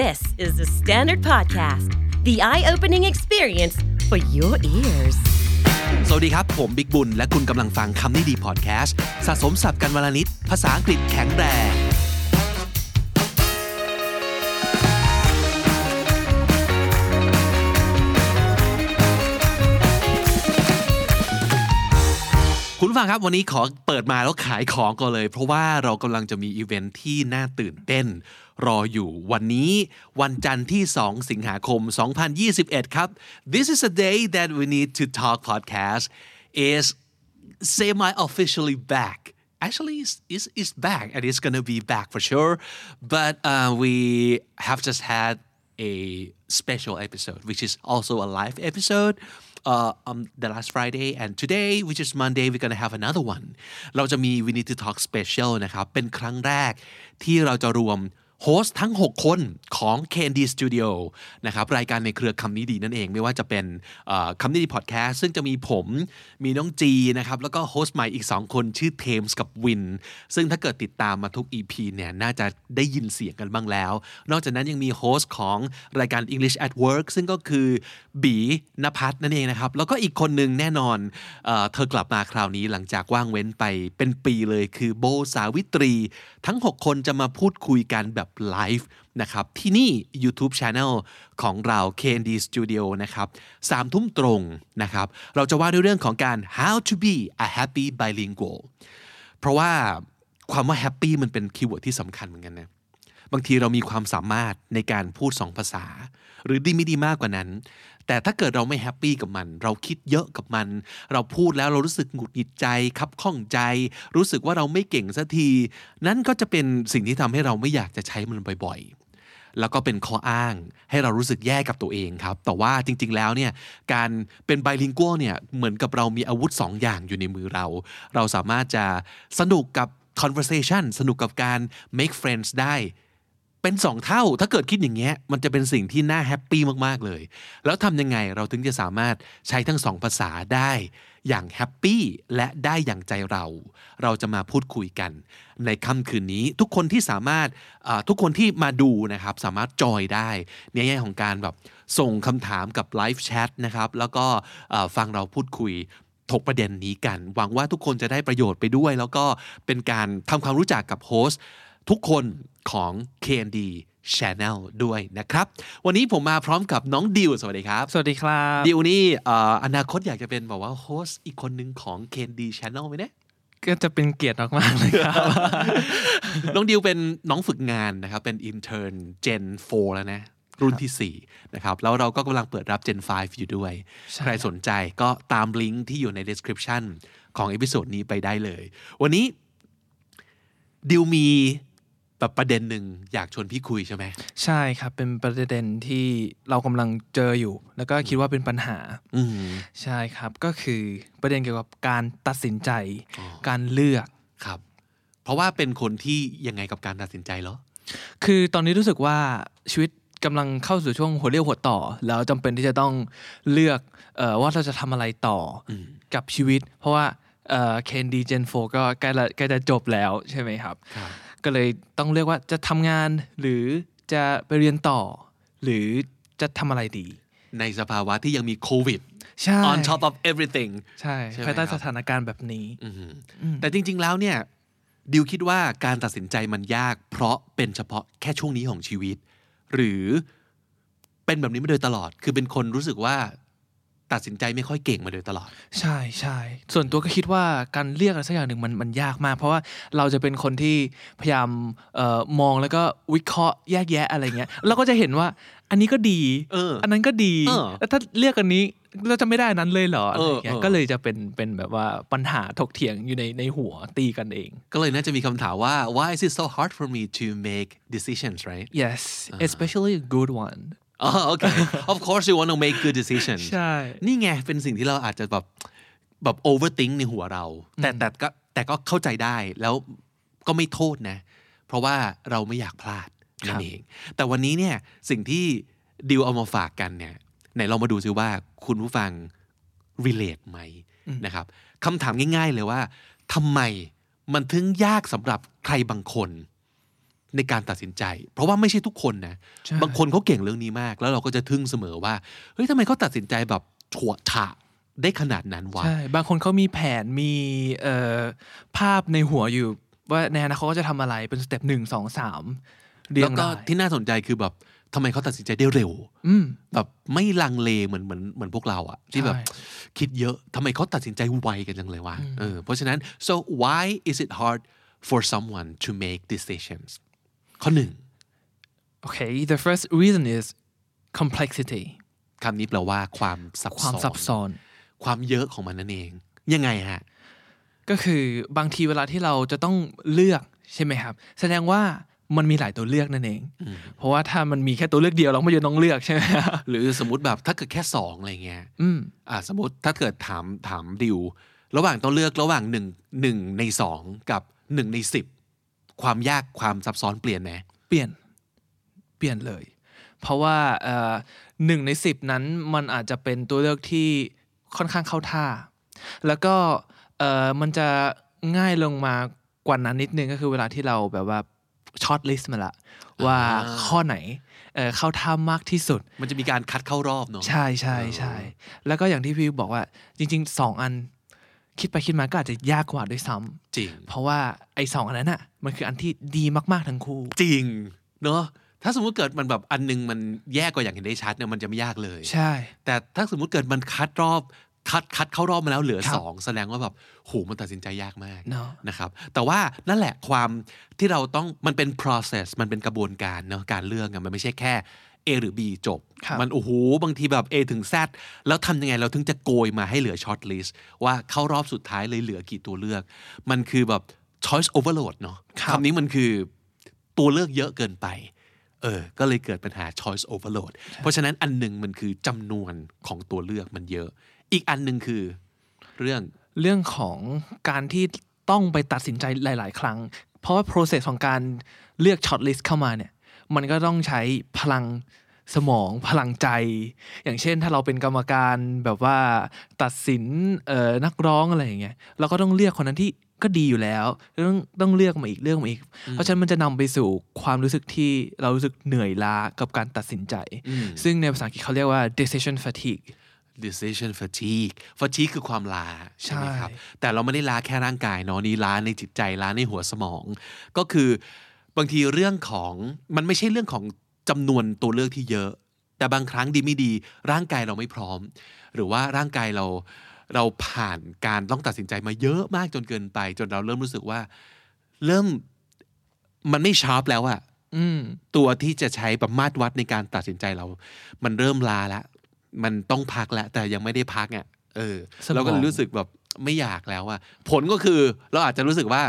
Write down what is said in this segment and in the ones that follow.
This is the Standard Podcast, the eye opening experience for your ears. สวัสดีครับ ผมบิ๊กบุญ และคุณกำลังฟังคำนี้ดีพอดแคสต์สะสมสับกันวลนิด ภาษาอังกฤษแข็งแรง คุณผู้ฟังครับวันนี้ขอเปิดมาแล้วขายของก่อนเลย เพราะว่าเรากำลังจะมีอีเวนท์ที่น่าตื่นเต้น รออยู่วันนี้วันจันทร์ที่ 2 สิงหาคม 2021 ครับ This is a day that we need to talk podcast is semi officially back actually it's, it's, it's back and it's gonna be back for sure but uh, we have just had a special episode which is also a live episode uh, on the last Friday and today which is Monday we're gonna have another one เราจะมี we need to talk special นะครับ เป็นครั้งแรกที่เราจะรวม โฮสทั้ง 6 คนของ KND Studio นะครับรายการในเครือคำนี้ดีนั่นเอง ไม่ว่าจะเป็นคำนี้ดีพอดแคสต์ซึ่งจะมีผมมีน้องจีนะครับแล้วก็ host ใหม่อีก 2 คนชื่อเทมส์กับวิน ซึ่งถ้าเกิดติดตามมาทุก EP เนี่ยน่าจะได้ยินเสียงกันบ้างแล้ว นอกจากนั้นยังมี host ของรายการ English at Work ซึ่งก็คือบีนภัทรนั่นเองนะครับแล้วก็อีกคนหนึ่งแน่นอนเออเธอกลับมาคราวนี้หลังจากว่างเว้นไปเป็นปีเลยคือโบสาวิตรี ทั้ง 6 คนจะมาพูดคุยกันแบบไลฟ์นะครับที่นี่ YouTube Channel ของเรา KND Studio นะครับสามทุ่มตรงนะครับเราจะว่าด้วยเรื่องของการ how to be a happy bilingual เพราะว่าความว่า happy มันเป็น keyword ที่สำคัญเหมือนกันนะบางทีเรามีความสามารถในการพูดสองภาษา หรือดีไม่ดีมากกว่านั้น แต่ถ้าเกิดเราไม่แฮปปี้กับมัน เราคิดเยอะกับมัน เราพูดแล้วเรารู้สึกหงุดหงิดใจคับข้องใจ รู้สึกว่าเราไม่เก่งสักที นั่นก็จะเป็นสิ่งที่ทำให้เราไม่อยากจะใช้มันบ่อยๆ แล้วก็เป็นข้ออ้างให้เรารู้สึกแย่กับตัวเองครับ แต่ว่าจริง ๆ แล้วเนี่ยการเป็นไบลิงกัวเนี่ยเหมือนกับเรามีอาวุธ 2 อย่างอยู่ในมือเรา เราสามารถจะสนุกกับ conversation สนุกกับการ make friends ได้ เป็นสองเท่า ถ้าเกิดคิดอย่างเงี้ย มันจะเป็นสิ่งที่น่า happy มากๆเลย แล้วทำยังไงเราถึงจะสามารถใช้ทั้งสองภาษาได้อย่าง happy และได้อย่างใจเรา เราจะมาพูดคุยกัน ในค่ำคืนนี้ทุกคนที่สามารถทุกคนที่มาดูนะครับ สามารถจอยได้ในแง่ของการแบบส่งคำถามกับ live chat นะครับ แล้วก็ฟังเราพูดคุยถกประเด็นนี้กัน หวังว่าทุกคนจะได้ประโยชน์ไปด้วย แล้วก็เป็นการทำความรู้จักกับโฮสทุกคน ของ KND Channel ด้วยนะครับ วันนี้ผมมาพร้อมกับน้องดิว สวัสดีครับ สวัสดีครับดิวนี่เอ่ออนาคตอยากจะเป็นแบบว่าโฮสต์อีกคนหนึ่งของ KND Channel ไหมเนี่ยก็จะเป็นเกียรติมากๆเลยครับ น้องดิวเป็นน้องฝึกงานนะครับ เป็น intern Gen 4แล้วนะ รุ่นที่ 4 นะครับ แล้วเราก็กำลังเปิดรับ Gen 5 อยู่ด้วยใช่ใครสนใจก็ตามลิงก์ที่อยู่ใน description ของ episode นี้ไปได้เลย วันนี้ดิวมี แบบประเด็นหนึ่งอยากชวนพี่คุยใช่ไหมใช่ครับ เป็นประเด็นที่เรากำลังเจออยู่ แล้วก็คิดว่าเป็นปัญหาอืมใช่ครับก็คือประเด็นเกี่ยวกับการตัดสินใจอ๋อการเลือกครับ เพราะว่าเป็นคนที่ยังไงกับการตัดสินใจเหรอคือตอนนี้รู้สึกว่าชีวิตกำลังเข้าสู่ช่วงหัวเรียวหัวต่อ แล้วจำเป็นที่จะต้องเลือกเออว่าเราจะทำอะไรต่ออมกับชีวิต เพราะว่าเคนดีเจนโฟก็ใกล้ละใกล้จะจบแล้วใช่ไหมครับครับ ก็เลยต้องเลือกว่าจะทำงานหรือจะไปเรียนต่อ หรือจะทำอะไรดี ในสภาวะที่ยังมีโควิด ใช่ on top of everything ใช่ใช่ไหมภายใต้ครับสถานการณ์แบบนี้อืมแต่จริง ๆ แล้วเนี่ยดิวคิดว่าการตัดสินใจมันยาก เพราะเป็นเฉพาะแค่ช่วงนี้ของชีวิต หรือเป็นแบบนี้มาโดยตลอด คือเป็นคนรู้สึกว่า ตัดสินใจไม่ค่อยเก่งมาโดยตลอด ใช่ใช่ส่วนตัวก็คิดว่าการเลือกอะไรสักอย่างหนึ่งมันมันยากมาก เพราะว่าเราจะเป็นคนที่พยายามเอ่อมองแล้วก็วิเคราะห์แยกแยะอะไรเงี้ยเราก็จะเห็นว่าอันนี้ก็ดีเออนนั้นก็ดีเออแล้วถ้าเลือกอันนี้เราจะไม่ได้อันนั้นเลยเหรออะไรเงี้เอยอเออก็เลยจะเป็นเป็นแบบว่าปัญหาถกเถียงอยู่ในในหัวตีกันเอง ก็เลยน่าจะมีคำถามว่า why is it so hard for me to make decisions right yes especially a good one อ๋อโอเค of course you want to make good decisions ใช่ นี่ไงเป็นสิ่งที่เราอาจจะแบบแบบ overthink ในหัวเรา แต่แต่ก็แต่ก็เข้าใจได้แล้วก็ไม่โทษนะ เพราะว่าเราไม่อยากพลาดนั่นเอง แต่วันนี้เนี่ยสิ่งที่ดิวเอามาฝากกันเนี่ยไหนเรามาดูซิว่าคุณผู้ฟัง relate ไหมนะครับคำถามง่ายๆเลยว่าทำไมมันถึงยากสำหรับใครบางคน ในการตัดสินใจ เพราะว่าไม่ใช่ทุกคนนะใช่บางคนเขาเก่งเรื่องนี้มาก แล้วเราก็จะทึ่งเสมอว่าเฮ้ยทำไมเขาตัดสินใจแบบถั่วฉะได้ขนาดนั้นวะใช่บางคนเขามีแผนมีเอ่อภาพในหัวอยู่ ว่าในอนาคตเขาจะทำอะไรเป็นสเต็ปหนึ่งสองสามเรียแล้วงก็รายที่น่าสนใจคือแบบทำไมเขาตัดสินใจได้เร็วอืมแบบไม่ลังเลเหมือนเหมือนเหมือนพวกเราอะที่แบบใช่คิดเยอะทำไมเขาตัดสินใจไวกันจังเลยวะเออเพราะฉะนั้น so why is it hard for someone to make decisions ข้อหนึ่ง Okay the first reason is complexity คำนี้แปลว่าความซับความซ้อนซับซ้อน ความเยอะของมันนั่นเอง ยังไงฮะ ก็คือบางทีเวลาที่เราจะต้องเลือกใช่ไหมครับ แสดงว่ามันมีหลายตัวเลือกนั่นเอง เพราะว่าถ้ามันมีแค่ตัวเลือกเดียวเราไม่จะต้องเลือกใช่ไหมหรือสมมติแบบถ้าเกิดแค่สองอะไรเงี้ยอืมอ่าสมมติถ้าเกิดถามถามดิว ระหว่างต้องเลือกระหว่างหนึ่งหนึ่งในสองกับหนึ่งในสิบ ความยากความซับซ้อนเปลี่ยนไหมเปลี่ยนเปลี่ยนเลย เพราะว่าเอ่อหนึ่งในสิบนั้นมันอาจจะเป็นตัวเลือกที่ค่อนข้างเข้าท่า แล้วก็เอ่อมันจะง่ายลงมากว่านั้นนิดนึงก็คือเวลาที่เราแบบว่าshortlist มาละว่าข้อไหนเอ่อเข้าท่ามากที่สุด มันจะมีการคัดเข้ารอบเนาะใช่ใช่ใช่แล้วก็อย่างที่พี่บอกว่าจริงๆสองอัน คิดไปคิดมาก็อาจจะยากกว่าด้วยซ้ำจริง เพราะว่าไอ้สองอันนั้นอะ มันคืออันที่ดีมากๆทั้งคู่ จริงเนาะถ้าสมมุติเกิดมันแบบอันหนึ่งมันแย่กว่าอย่างเห็นได้ชัดเนี่ยมันจะไม่ยากเลย ใช่ แต่ถ้าสมมุติเกิดมันคัดรอบคัดคัดเข้ารอบมาแล้วเหลือครับสองแสดงว่าแบบโหมันตัดสินใจยากมากเนาะนะครับ แต่ว่านั่นแหละความที่เราต้องมันเป็น process มันเป็นกระบวนการเนาะการเลือกอะมันไม่ใช่แค่ A หรือ B จบครับมันโอ้โหบางทีแบบ A ถึง Z แล้วทำยังไงเราถึงจะโกยมาให้เหลือ short list ว่าเข้ารอบสุดท้ายเลยเหลือกี่ตัวเลือก มันคือแบบ choice overload เนาะครับคำนี้มันคือตัวเลือกเยอะเกินไปเออ ก็เลยเกิดปัญหา choice overload เพราะฉะนั้นอันหนึ่งมันคือจำนวนของตัวเลือกมันเยอะ อีกอันหนึ่งคือเรื่องเรื่องของการที่ต้องไปตัดสินใจหลาย ๆ ครั้ง เพราะว่า process ของการเลือก shortlist เข้ามาเนี่ย มันก็ต้องใช้พลังสมองพลังใจ อย่างเช่น ถ้าเราเป็นกรรมการแบบว่าตัดสินเอ่อนักร้องอะไรอย่างเงี้ยเราก็ต้องเลือกคนนั้นที่ก็ดีอยู่แล้วต้องต้องเลือกมาอีกเลือกมาอีก เพราะฉะนั้นมันจะนำไปสู่ความรู้สึกที่เรารู้สึกเหนื่อยล้ากับการตัดสินใจ ซึ่งในภาษาอังกฤษเขาเรียกว่า decision fatigue decision fatigue fatigue คือความล้าใช่ไหมครับใช่แต่เราไม่ได้ล้าแค่ร่างกายเนาะนี่ล้าในจิตใจล้าในหัวสมอง ก็คือ บางทีเรื่องของมันไม่ใช่เรื่องของจำนวนตัวเลือกที่เยอะ แต่บางครั้งดีไม่ดี ร่างกายเราไม่พร้อม หรือว่าร่างกายเราเราผ่านการต้องตัดสินใจมาเยอะมากจนเกินไป จนเราเริ่มรู้สึกว่า เริ่มมันไม่ชาร์ปแล้วอะอืมตัวที่จะใช้แบบมาตรวัดในการตัดสินใจเรา มันเริ่มลาแล้วมันต้องพักแล้วแต่ยังไม่ได้พักอะเออสมองเราก็เลยรู้สึกแบบไม่อยากแล้วอะผลก็คือเราอาจจะรู้สึกว่า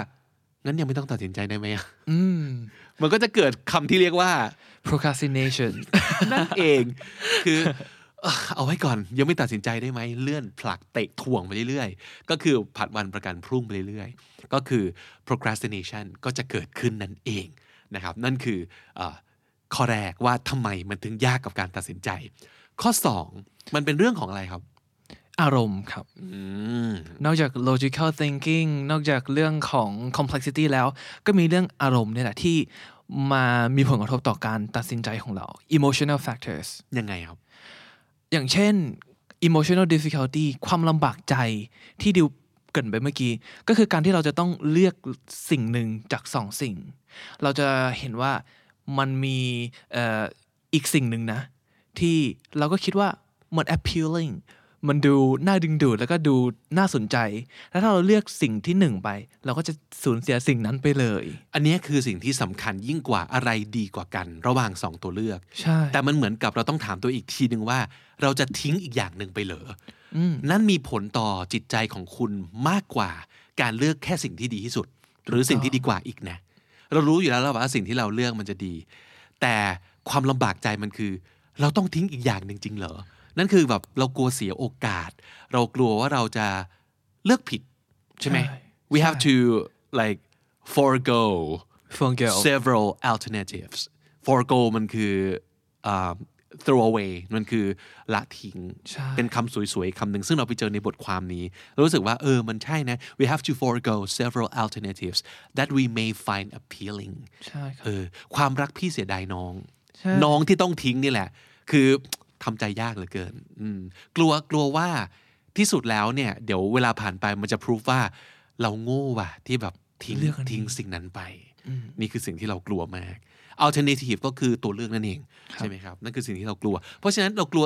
งั้นยังไม่ต้องตัดสินใจได้ไหมอะอืมมันก็จะเกิดคำที่เรียกว่า procrastination นั่นเอง คือเอ่อเอาไว้ก่อน ยังไม่ตัดสินใจได้ไหม เลื่อนผลักเตะถ่วงไปเรื่อยๆ ก็คือผัดวันประกันพรุ่งไปเรื่อยๆ ก็คือ procrastination ก็จะเกิดขึ้นนั่นเองนะครับ นั่นคือเอ่อข้อแรกว่าทำไมมันถึงยากกับการตัดสินใจ ข้อ 2 มันเป็นเรื่องของอะไรครับ อารมณ์ครับอืมนอกจาก logical thinking นอกจากเรื่องของ complexity แล้ว ก็มีเรื่องอารมณ์เนี่ยแหละที่มามีผลกระทบต่อการตัดสินใจของเรา emotional factors ยังไงครับ อย่างเช่น emotional difficulty ความลำบากใจที่ดิวเกรินไปเมื่อกี้ ก็คือการที่เราจะต้องเลือกสิ่งหนึ่งจากสองสิ่ง เราจะเห็นว่ามันมีเอ่ออีกสิ่งหนึ่งนะ ที่เราก็คิดว่ามัน appealing มันดูน่าดึงดูดแล้วก็ดูน่าสนใจ แล้วถ้าเราเลือกสิ่งที่หนึ่งไป เราก็จะสูญเสียสิ่งนั้นไปเลย อันเนี้ยคือสิ่งที่สำคัญยิ่งกว่าอะไรดีกว่ากัน ระหว่างสองตัวเลือก ใช่ แต่มันเหมือนกับเราต้องถามตัวอีกทีหนึ่งว่า เราจะทิ้งอีกอย่างหนึ่งไปเหรออมนั่นมีผลต่อจิตใจของคุณมากกว่า การเลือกแค่สิ่งที่ดีที่สุด หรือสิ่งที่ดีกว่าอีกนะ เรารู้อยู่แล้วว่าสิ่งที่เราเลือกมันจะดี แต่ความลำบากใจมันคือ เราต้องทิ้งอีกอย่างหนึ่งจริงเหรอ นั่นคือแบบเรากลัวเสียโอกาส เรากลัวว่าเราจะเลือกผิดใช่ไหมใช่ we have ใช่ to like forego phone girl several alternatives forego มันคืออ่า throw away มันคือละทิ้งใช่เป็นคำสวยๆคำหนึ่งซึ่งเราไปเจอในบทความนี้เรารู้สึกว่าเออมันใช่นะ we have to forego several alternatives that we may find appealing ใช่ครับเออความรักพี่เสียดายน้องใช่น้องที่ต้องทิ้งนี่แหละ คือ ทำใจยากเหลือเกิน อืม กลัวกลัวว่าที่สุดแล้วเนี่ย เดี๋ยวเวลาผ่านไปมันจะพิสูจว่า เราโง่ว่ะ ที่แบบทิ้งเลือกอันนี้ทิ้งสิ่งนั้นไป นี่คือสิ่งที่เรากลัวมาก alternative ก็คือตัวเลือกนั่นเอง ใช่ไหมครับ นั่นคือสิ่งที่เรากลัว เพราะฉะนั้นเรากลัว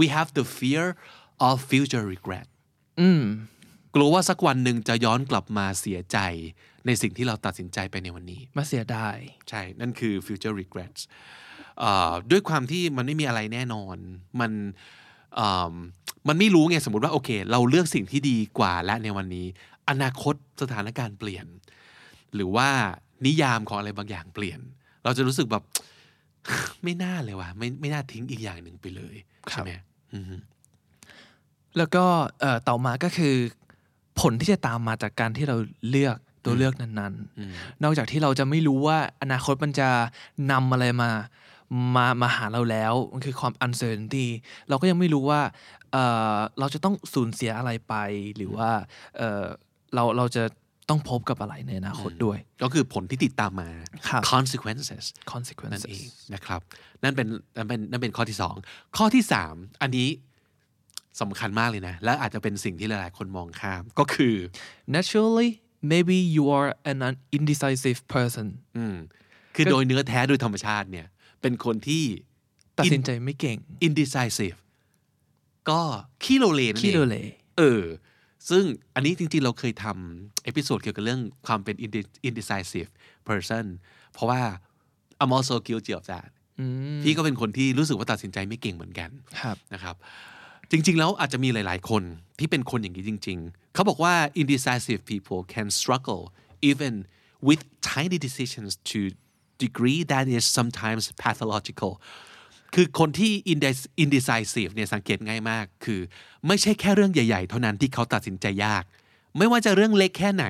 we have the fear of future regret อืมกลัวว่าสักวันหนึ่งจะย้อนกลับมาเสียใจในสิ่งที่เราตัดสินใจไปในวันนี้ มาเสียดาย ใช่ นั่นคือ future regrets เอ่อ ด้วยความที่มันไม่มีอะไรแน่นอน มันเอิ่มมันไม่รู้ไงสมมติว่าโอเค เราเลือกสิ่งที่ดีกว่าและในวันนี้ อนาคตสถานการณ์เปลี่ยน หรือว่านิยามของอะไรบางอย่างเปลี่ยน เราจะรู้สึกแบบไม่น่าเลยว่ะไม่ไม่น่าทิ้งอีกอย่างหนึ่งไปเลยครับใช่ไหมอือฮึแล้วก็เอ่อต่อมาก็คือ ผลที่จะตามมาจากการที่เราเลือกตัวเลือกนั้นๆ นอกจากที่เราจะไม่รู้ว่าอนาคตมันจะนำอะไรมา มามาหาเราแล้วมันคือความ uncertainty เราก็ยังไม่รู้ว่าเอ่อเราจะต้องสูญเสียอะไรไป หรือว่าเอ่อเราเราจะต้องพบกับอะไรในอนาคตด้วย ก็คือผลที่ติดตามมาครับ consequences นั่น consequences เองนะครับ นั่นเป็นนั่นเป็นนั่นเป็นข้อที่สองข้อที่สามอันนี้สำคัญมากเลยนะ และอาจจะเป็นสิ่งที่หลายๆ คนมองข้ามก็คือ naturally maybe you are an indecisive person อืมคือโดยเนื้อแท้โดยธรรมชาติเนี่ย เป็นคนที่ตัดสินใจไม่เก่ง indecisive ก็ขี้โลเลนั่นเองขี้โลเลเออ ซึ่งอันนี้จริงๆ เราเคยทำ episode เกี่ยวกับเรื่องความเป็น inde- indecisive person เพราะว่า I'm also guilty of that พี่ก็เป็นคนที่รู้สึกว่าตัดสินใจไม่เก่งเหมือนกันครับนะครับ จริง ๆ แล้วอาจจะมีหลาย ๆ คนที่เป็นคนอย่างนี้จริง ๆ เขาบอกว่า indecisive people can struggle even with tiny decisions to degree that is sometimes pathological คือคนที่ inde- indecisive เนี่ยสังเกตง่ายมาก คือไม่ใช่แค่เรื่องใหญ่ๆ เท่านั้นที่เขาตัดสินใจยาก ไม่ว่าจะเรื่องเล็กแค่ไหน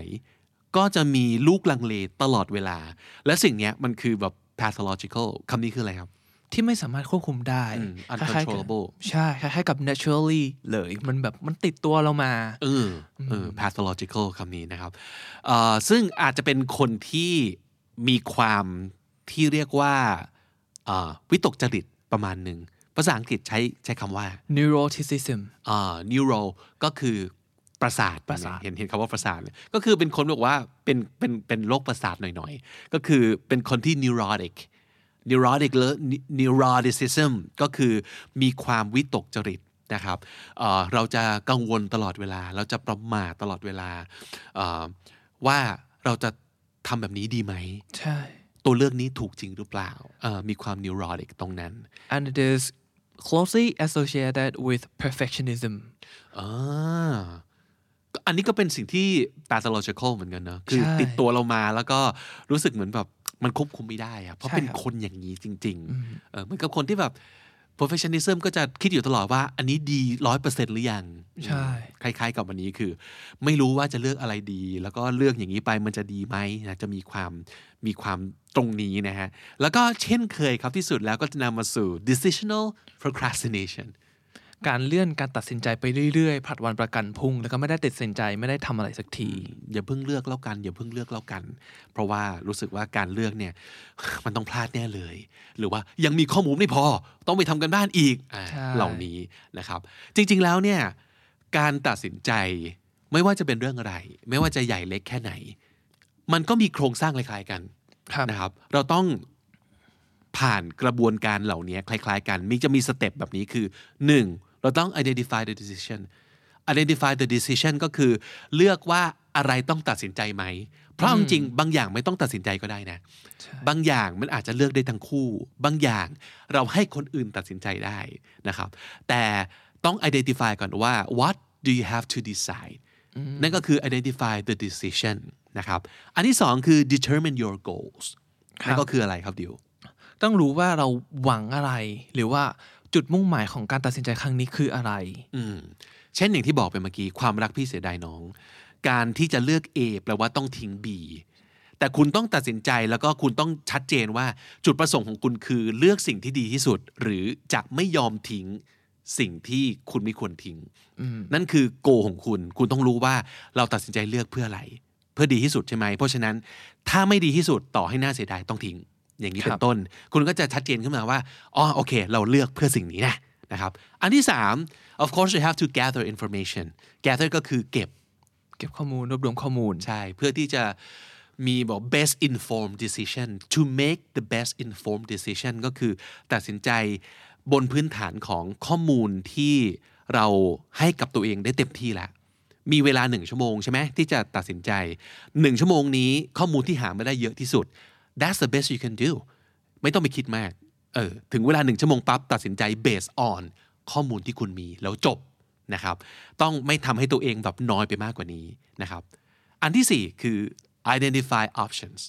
ก็จะมีลูกลังเลตลอดเวลา และสิ่งเนี้ยมันคือแบบ pathological คำนี้คืออะไรครับ ที่ไม่สามารถควบคุมได้อืมคล้ายๆกับ uncontrollable ใช่คล้ายๆกับ naturally เลยมันแบบมันติดตัวเรามาเออเออ pathological คำนี้นะครับเอ่อซึ่งอาจจะเป็นคนที่มีความ ที่เรียกว่าเอ่อวิตกจริตประมาณหนึ่งภาษาอังกฤษใช้ใช้คำว่า neuroticism อ่า neuro ก็คือประสาทประสาทเห็นเห็นคำว่าประสาทเนี่ยก็คือเป็นคนบอกว่าเป็นเป็นเป็นโรคประสาทหน่อยๆ ก็คือเป็นคนที่ neurotic neurotic หรือ neuroticism ก็คือมีความวิตกจริตนะครับเอ่อเราจะกังวลตลอดเวลา เราจะประมาทตลอดเวลาเอ่อว่าเราจะทำแบบนี้ดีไหม ใช่ ตัวเลือกนี้ถูกจริงหรือเปล่าเอ่อมีความ neurotic ตรงนั้น and it is closely associated with perfectionism อ่าก็อันนี้ก็เป็นสิ่งที่ pathological เหมือนกันเนอะคือใช่ติดตัวเรามาแล้วก็รู้สึกเหมือนแบบมันควบคุมไม่ได้อะเพราะใช่เป็นครับคนอย่างนี้จริงๆเออเหมือนกับคนที่แบบ perfectionism ก็จะคิดอยู่ตลอดว่าอันนี้ดีร้อยเปอร์เซ็นต์หรือยังใช่คล้ายๆกับวันนี้คือ ไม่รู้ว่าจะเลือกอะไรดี แล้วก็เลือกอย่างนี้ไปมันจะดีไหมนะจะมีความมีความตรงนี้นะฮะ แล้วก็เช่นเคยครับที่สุดแล้วก็จะนำมาสู่ decisional procrastination การเลื่อนการตัดสินใจไปเรื่อยๆผลัดวันประกันพรุ่ง แล้วก็ไม่ได้ตัดสินใจไม่ได้ทำอะไรสักที อย่าเพิ่งเลือกแล้วกัน อย่าเพิ่งเลือกแล้วกัน เพราะว่ารู้สึกว่าการเลือกเนี่ย มันต้องพลาดแน่เลย หรือว่ายังมีข้อมูลไม่พอ ต้องไปทำกันบ้านอีกอ่าใช่เหล่านี้นะครับ จริง ๆแล้วเนี่ยการตัดสินใจไม่ว่าจะเป็นเรื่องอะไร ไม่ว่าจะใหญ่เล็กแค่ไหน มันก็มีโครงสร้างคล้ายๆกันครับนะครับ เราต้องผ่านกระบวนการเหล่านี้คล้าย ๆ กัน มีจะมีสเต็ปแบบนี้คือ 1. เราต้อง identify the decision identify the decision ก็คือเลือกว่าอะไรต้องตัดสินใจไหม เพราะเอาจริงๆบางอย่างไม่ต้องตัดสินใจก็ได้นะ บางอย่างมันอาจจะเลือกได้ทั้งคู่ บางอย่างเราให้คนอื่นตัดสินใจได้นะครับ แต่ต้อง identify ก่อนว่า what do you have to decide นั่นก็คือ identify the decision นะครับ อันที่สองคือ determine your goals นั่นก็คืออะไรครับดิว ต้องรู้ว่าเราหวังอะไรหรือว่า จุดมุ่งหมายของการตัดสินใจครั้งนี้คืออะไร อืมเช่นอย่างที่บอกไปเมื่อกี้ความรักพี่เสียดายน้อง การที่จะเลือก A แปลว่าต้องทิ้ง B แต่คุณต้องตัดสินใจแล้วก็คุณต้องชัดเจนว่าจุดประสงค์ของคุณคือเลือกสิ่งที่ดีที่สุด หรือจะไม่ยอมทิ้งสิ่งที่คุณไม่ควรทิ้ง นั่นคือโกของคุณ คุณต้องรู้ว่าเราตัดสินใจเลือกเพื่ออะไร เพื่อดีที่สุดใช่ไหม เพราะฉะนั้นถ้าไม่ดีที่สุดต่อให้น่าเสียดายต้องทิ้ง อย่างนี้เป็ครันบต้น คุณก็จะชัดเจนขึ้นมาว่าอ๋อโอเค เราเลือกเพื่อสิ่งนี้นะนะครับอันที่สาม of course you have to gather information gather ก็คือเก็บ เก็บข้อมูลรวบรวมข้อมูลใช่ เพื่อที่จะมีบอก best informed decision to make the best informed decision ก็คือตัดสินใจบนพื้นฐานของข้อมูลที่เราให้กับตัวเองได้เต็มที่แล้วมีเวลาหนึ่งชั่วโมงใช่ไหมที่จะตัดสินใจหนึ่งชั่วโมงนี้ข้อมูลที่หาไม่ได้เยอะที่สุด that's the best you can do ไม่ต้องไปคิดมากเออถึงเวลาหนึ่งชั่วโมงปั๊บตัดสินใจ based on ข้อมูลที่คุณมีแล้วจบนะครับ ต้องไม่ทำให้ตัวเองแบบน้อยไปมากกว่านี้นะครับ อันที่สี่คือ identify options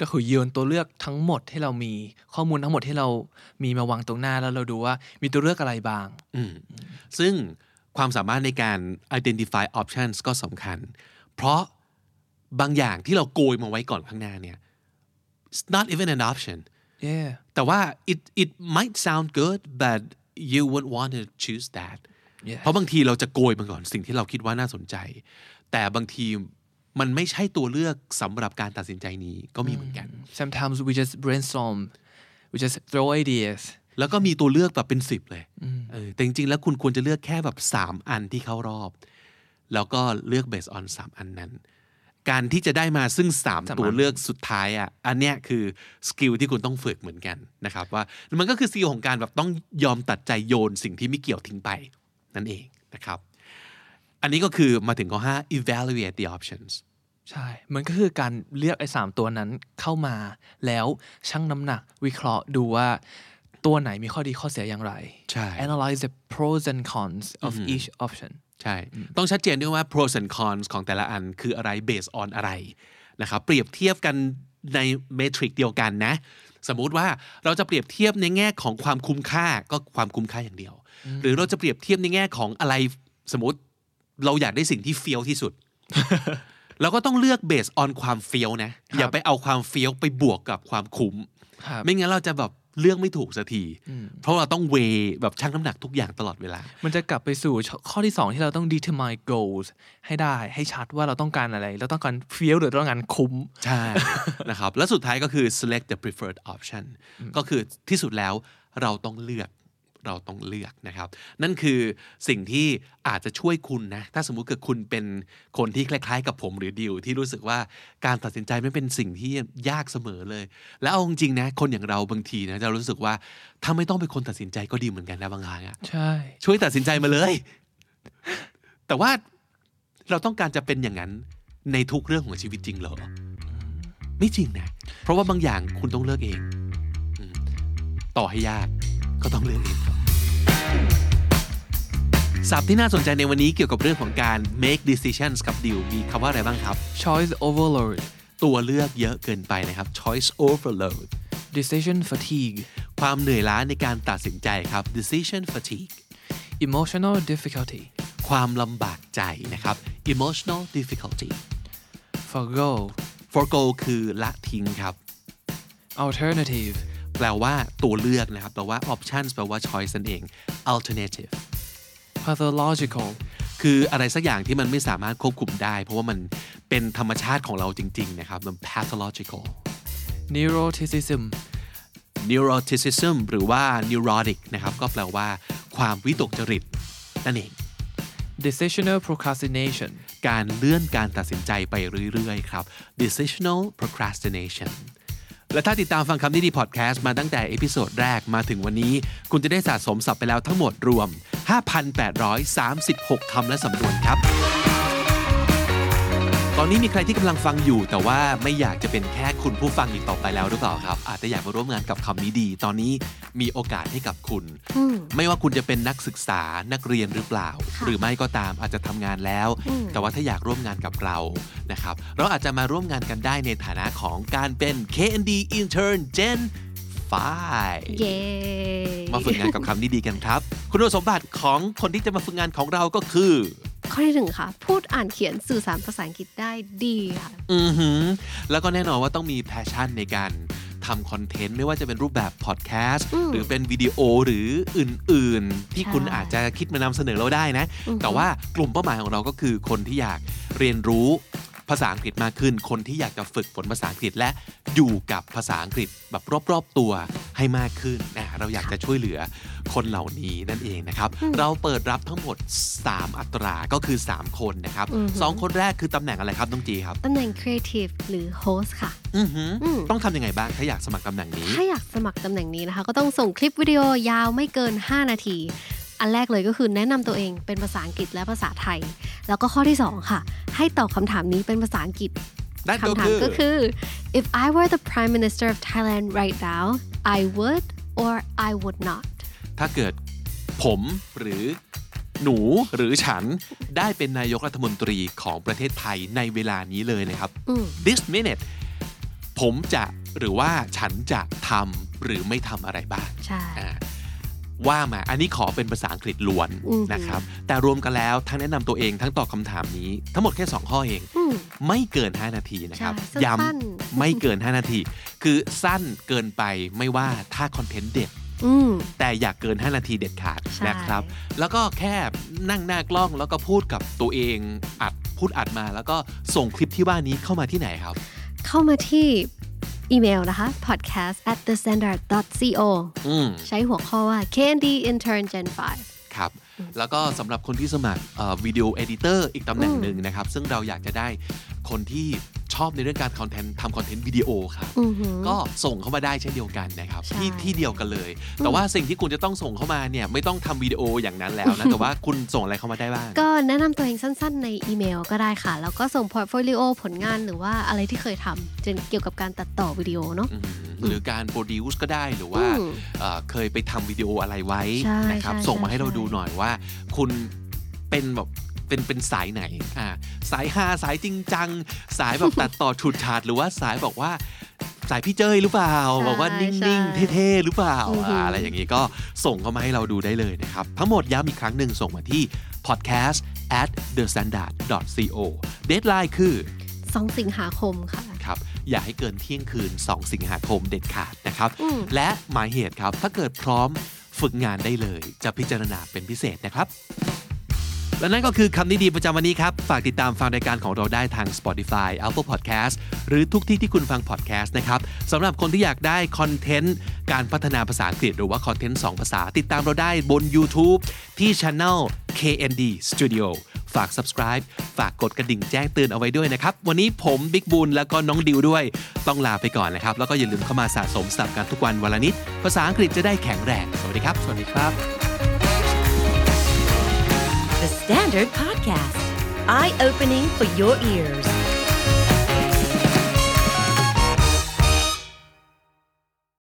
ก็คือโยนตัวเลือกทั้งหมดที่เรามีข้อมูลทั้งหมดที่เรามีมาวางตรงหน้าแล้วเราดูว่ามีตัวเลือกอะไรบ้างอืมซึ่งความสามารถในการ identify options ก็สำคัญ เพราะบางอย่างที่เราโกยมาไว้ก่อนข้างหน้าเนี่ย it's not even an option yeah แต่ว่า it it might sound good but you would want to choose that Yeah. เพราะบางทีเราจะโกยมาก่อนสิ่งที่เราคิดว่าน่าสนใจ แต่บางทีมันไม่ใช่ตัวเลือกสำหรับการตัดสินใจนี้ก็มีเหมือนกัน sometimes we just brainstorm we just throw ideas แล้วก็มีตัวเลือกแบบเป็นสิบเลยเออแต่จริงๆ แล้วคุณควรจะเลือกแค่แบบสามอันที่เข้ารอบ แล้วก็เลือก based on สามอันนั้น การที่จะได้มาซึ่งสามสามอันตัวเลือกสุดท้ายอะอันเนี้ยคือ skill ที่คุณต้องฝึกเหมือนกันนะครับว่ามันก็คือ skill ของการแบบต้องยอมตัดใจโยนสิ่งที่ไม่เกี่ยวทิ้งไปนั่นเองนะครับ อันนี้ก็คือมาถึงข้อห้า evaluate the options ใช่ มันก็คือการเลือกไอ้สามตัวนั้นเข้ามา แล้วชั่งน้ำหนักวิเคราะห์ดูว่าตัวไหนมีข้อดีข้อเสียอย่างไรใช่ analyze the pros and cons of each option ใช่ ต้องชัดเจนด้วยว่า pros and cons ของแต่ละอันคืออะไร based on อะไรนะครับเปรียบเทียบกันในเมทริกเดียวกันนะ สมมุติว่าเราจะเปรียบเทียบในแง่ของความคุ้มค่าก็ความคุ้มค่าอย่างเดียว หรือเราจะเปรียบเทียบในแง่ของอะไรสมมติเราอยากได้สิ่งที่เฟี้ยวที่สุดเราก็ต้องเลือก based on ความเฟี้ยวนะ อย่าไปเอาความเฟี้ยวไปบวกกับความคุ้มครับไม่งั้นเราจะแบบ เลือกไม่ถูกสักที เพราะเราต้องเวแบบชั่งน้ำหนักทุกอย่างตลอดเวลา มันจะกลับไปสู่ข้อที่สองที่เราต้อง determine goals ให้ได้ให้ชัดว่าเราต้องการอะไร เราต้องการเฟี้ยวหรือต้องการคุ้ม ใช่ นะครับ แล้วสุดท้ายก็คือ select the preferred option ก็คือที่สุดแล้วเราต้องเลือก เราต้องเลือกนะครับ นั่นคือสิ่งที่อาจจะช่วยคุณนะ ถ้าสมมุติเกิดคุณเป็นคนที่คล้ายๆ กับผมหรือดิวที่รู้สึกว่าการตัดสินใจไม่เป็นสิ่งที่ยากเสมอเลย แล้วเอาจริงๆนะ คนอย่างเราบางทีนะจะรู้สึกว่าถ้าไม่ต้องเป็นคนตัดสินใจก็ดีเหมือนกันนะบางครั้งอะใช่ ช่วยตัดสินใจมาเลย แต่ว่าเราต้องการจะเป็นอย่างนั้นในทุกเรื่องของชีวิตจริงเหรอ ไม่จริงนะ เพราะว่าบางอย่างคุณต้องเลือกเองอืมต่อให้ยากก็ต้องเลือกเองครับ ศัพท์ที่น่าสนใจในวันนี้เกี่ยวกับเรื่องของการ make decisions กับดิวมีคำว่าอะไรบ้างครับ choice overload ตัวเลือกเยอะเกินไปนะครับ choice overload decision fatigue ความเหนื่อยล้าในการตัดสินใจครับ decision fatigue emotional difficulty ความลำบากใจนะครับ emotional difficulty forgo forgo คือละทิ้งครับ alternative แปลว่าตัวเลือกนะครับ แปลว่า options แปลว่า choice นั่นเอง alternative pathological คืออะไรสักอย่างที่มันไม่สามารถควบคุมได้ เพราะว่ามันเป็นธรรมชาติของเราจริง ๆ นะครับ มัน pathological neuroticism neuroticism หรือว่า neurotic นะครับ ก็แปลว่าความวิตกจริต นั่นเอง decisional procrastination การเลื่อนการตัดสินใจไปเรื่อย ๆ ครับ decisional procrastination และถ้าติดตามฟังคำนี้ดีพอดแคสต์มาตั้งแต่ episode แรกมาถึงวันนี้ คุณจะได้สะสมศัพท์ไปแล้วทั้งหมดรวม 5,836 คำและสำนวนครับ ตอนนี้มีใครที่กำลังฟังอยู่ แต่ว่าไม่อยากจะเป็นแค่คุณผู้ฟังอีกต่อไปแล้วหรือเปล่าครับ อาจจะอยากมาร่วมงานกับคำนี้ดี ตอนนี้มีโอกาสให้กับคุณไม่ว่าคุณจะเป็นนักศึกษานักเรียนหรือเปล่าหรือไม่ก็ตามอาจจะทำงานแล้วแต่ว่าถ้าอยากร่วมงานกับเรานะครับ เราอาจจะมาร่วมงานกันได้ในฐานะของการเป็น KND Intern Gen 5 เย้ มาฝึกงานกับคำนี้ดีกันครับ คุณสมบัติของคนที่จะมาฝึกงานของเราก็คือ ข้อที่หนึ่งค่ะ พูดอ่านเขียนสื่อสารภาษาอังกฤษได้ดีค่ะ อือหือ แล้วก็แน่นอนว่าต้องมี passion ในการทำคอนเทนต์ไม่ว่าจะเป็นรูปแบบพอดแคสต์ อืมหรือเป็นวิดีโอหรืออื่นๆ ที่ใช่คุณอาจจะคิดมานำเสนอเราได้นะ อือหือแต่ว่ากลุ่มเป้าหมายของเราก็คือคนที่อยากเรียนรู้ ภาษาอังกฤษมากขึ้น คนที่อยากจะฝึกฝนภาษาอังกฤษและอยู่กับภาษาอังกฤษแบบรอบๆตัวให้มากขึ้นนะเราอยากจะช่วยเหลือคนเหล่านี้นั่นเองนะครับ เราเปิดรับทั้งหมด 3 อัตราก็คือ 3 คนนะครับอือหือสองคนแรกคือตำแหน่งอะไรครับน้องจีครับตำแหน่ง creative หรือ host ค่ะอือหืออมต้องทำยังไงบ้างถ้าอยากสมัครตำแหน่งนี้ ถ้าอยากสมัครตำแหน่งนี้นะคะ ก็ต้องส่งคลิปวิดีโอยาวไม่เกิน 5 นาที อันแรกเลยก็คือแนะนำตัวเองเป็นภาษาอังกฤษและภาษาไทย แล้วก็ข้อที่ 2 ค่ะ ให้ตอบคำถามนี้เป็นภาษาอังกฤษนั่นก็คำถามคือก็คือ if I were the prime minister of Thailand right now I would or I would not ถ้าเกิดผมหรือหนูหรือฉันได้เป็นนายกรัฐมนตรีของประเทศไทยในเวลานี้เลยนะครับอืม this minute ผมจะหรือว่าฉันจะทำหรือไม่ทำอะไรบ้างใช่อ่า ว่ามาอันนี้ขอเป็นภาษาอังกฤษล้วนอือหือนะครับ แต่รวมกันแล้วทั้งแนะนำตัวเองทั้งตอบคำถามนี้ ทั้งหมดแค่ 2 ข้อเองอืมไม่เกิน 5 นาทีนะครับใช่ย้สั้นๆำไม่เกิน 5 นาที คือสั้นเกินไปไม่ว่าถ้าคอนเทนต์เด็ดอืมแต่อย่ากเกิน 5 นาทีเด็ดขาดใช่นะครับ แล้วก็แค่นั่งหน้ากล้องแล้วก็พูดกับตัวเองอัดพูดอัดมา แล้วก็ส่งคลิปที่ว่านี้เข้ามาที่ไหนครับ เข้ามาที่ อีเมลนะคะ podcast at the standard co อืมใช้หัวข้อว่า Candy Intern Gen 5 ครับ แล้วก็สำหรับคนที่สมัครวิดีโอเอดิเตอร์อีกตำแหน่งหนึ่งนะครับ ซึ่งเราอยากจะได้คนที่ชอบในเรื่องการ content ทำ content วิดีโอครับอือหือก็ส่งเข้ามาได้เช่นเดียวกันนะครับใช่ที่ที่เดียวกันเลย แต่ว่าสิ่งที่คุณจะต้องส่งเข้ามาเนี่ยไม่ต้องทำวิดีโออย่างนั้นแล้วนะ แต่ว่าคุณส่งอะไรเข้ามาได้บ้าง ก็แนะนำตัวเองสั้นๆ ในอีเมลก็ได้ค่ะ แล้วก็ส่ง portfolio ผลงานหรือว่าอะไรที่เคยทำเกี่ยวกับการตัดต่อวิดีโอเนาะอืม หรือการ produce ก็ได้หรือว่าอืมเอ่อเคยไปทำวิดีโออะไรไว้ใช่นะครับใช่ส่งมาให้เราใช่ดูหน่อยว่า คุณเป็นแบบเป็นเป็นสายไหนอ่าสายฮาสายจริงจัง สายแบบตัดต่อฉุดฉาดหรือว่าสายบอกว่าสายพี่เจ้ยหรือเปล่าบอกว่านิ่ง ๆ เท่ๆหรือเปล่าอ่าอะไรอย่างนี้ก็ส่งเข้ามาให้เราดูได้เลยนะครับ ทั้งหมดย้ำอีกครั้งหนึ่งส่งมาที่ podcast at the standard co deadline คือ 2 สิงหาคมค่ะครับ อย่าให้เกินเที่ยงคืน 2 สิงหาคมเด็ดขาดนะครับอืมและหมายเหตุครับ ถ้าเกิดพร้อมฝึกงานได้เลย จะพิจารณาเป็นพิเศษนะครับ และนั่นก็คือคำนิดีประจำวันนี้ครับ ฝากติดตามฟังรายการของเราได้ทาง Spotify Apple Podcast หรือทุกที่ที่คุณฟัง podcast นะครับสำหรับคนที่อยากได้คอนเทนต์การพัฒนาภาษาอังกฤษหรือว่าคอนเทนต์2ภาษา ติดตามเราได้บน YouTube ที่ Channel KND Studio ฝาก subscribe ฝากกดกระดิ่งแจ้งเตือนเอาไว้ด้วยนะครับ วันนี้ผมบิ๊กบูลแล้วก็น้องดิวด้วย ต้องลาไปก่อนนะครับ แล้วก็อย่าลืมเข้ามาสะสมศัพท์กันทุกวันวันละนิด ภาษาอังกฤษจะได้แข็งแรง สวัสดีครับ สวัสดีครับ The Standard Podcast, eye opening for your ears.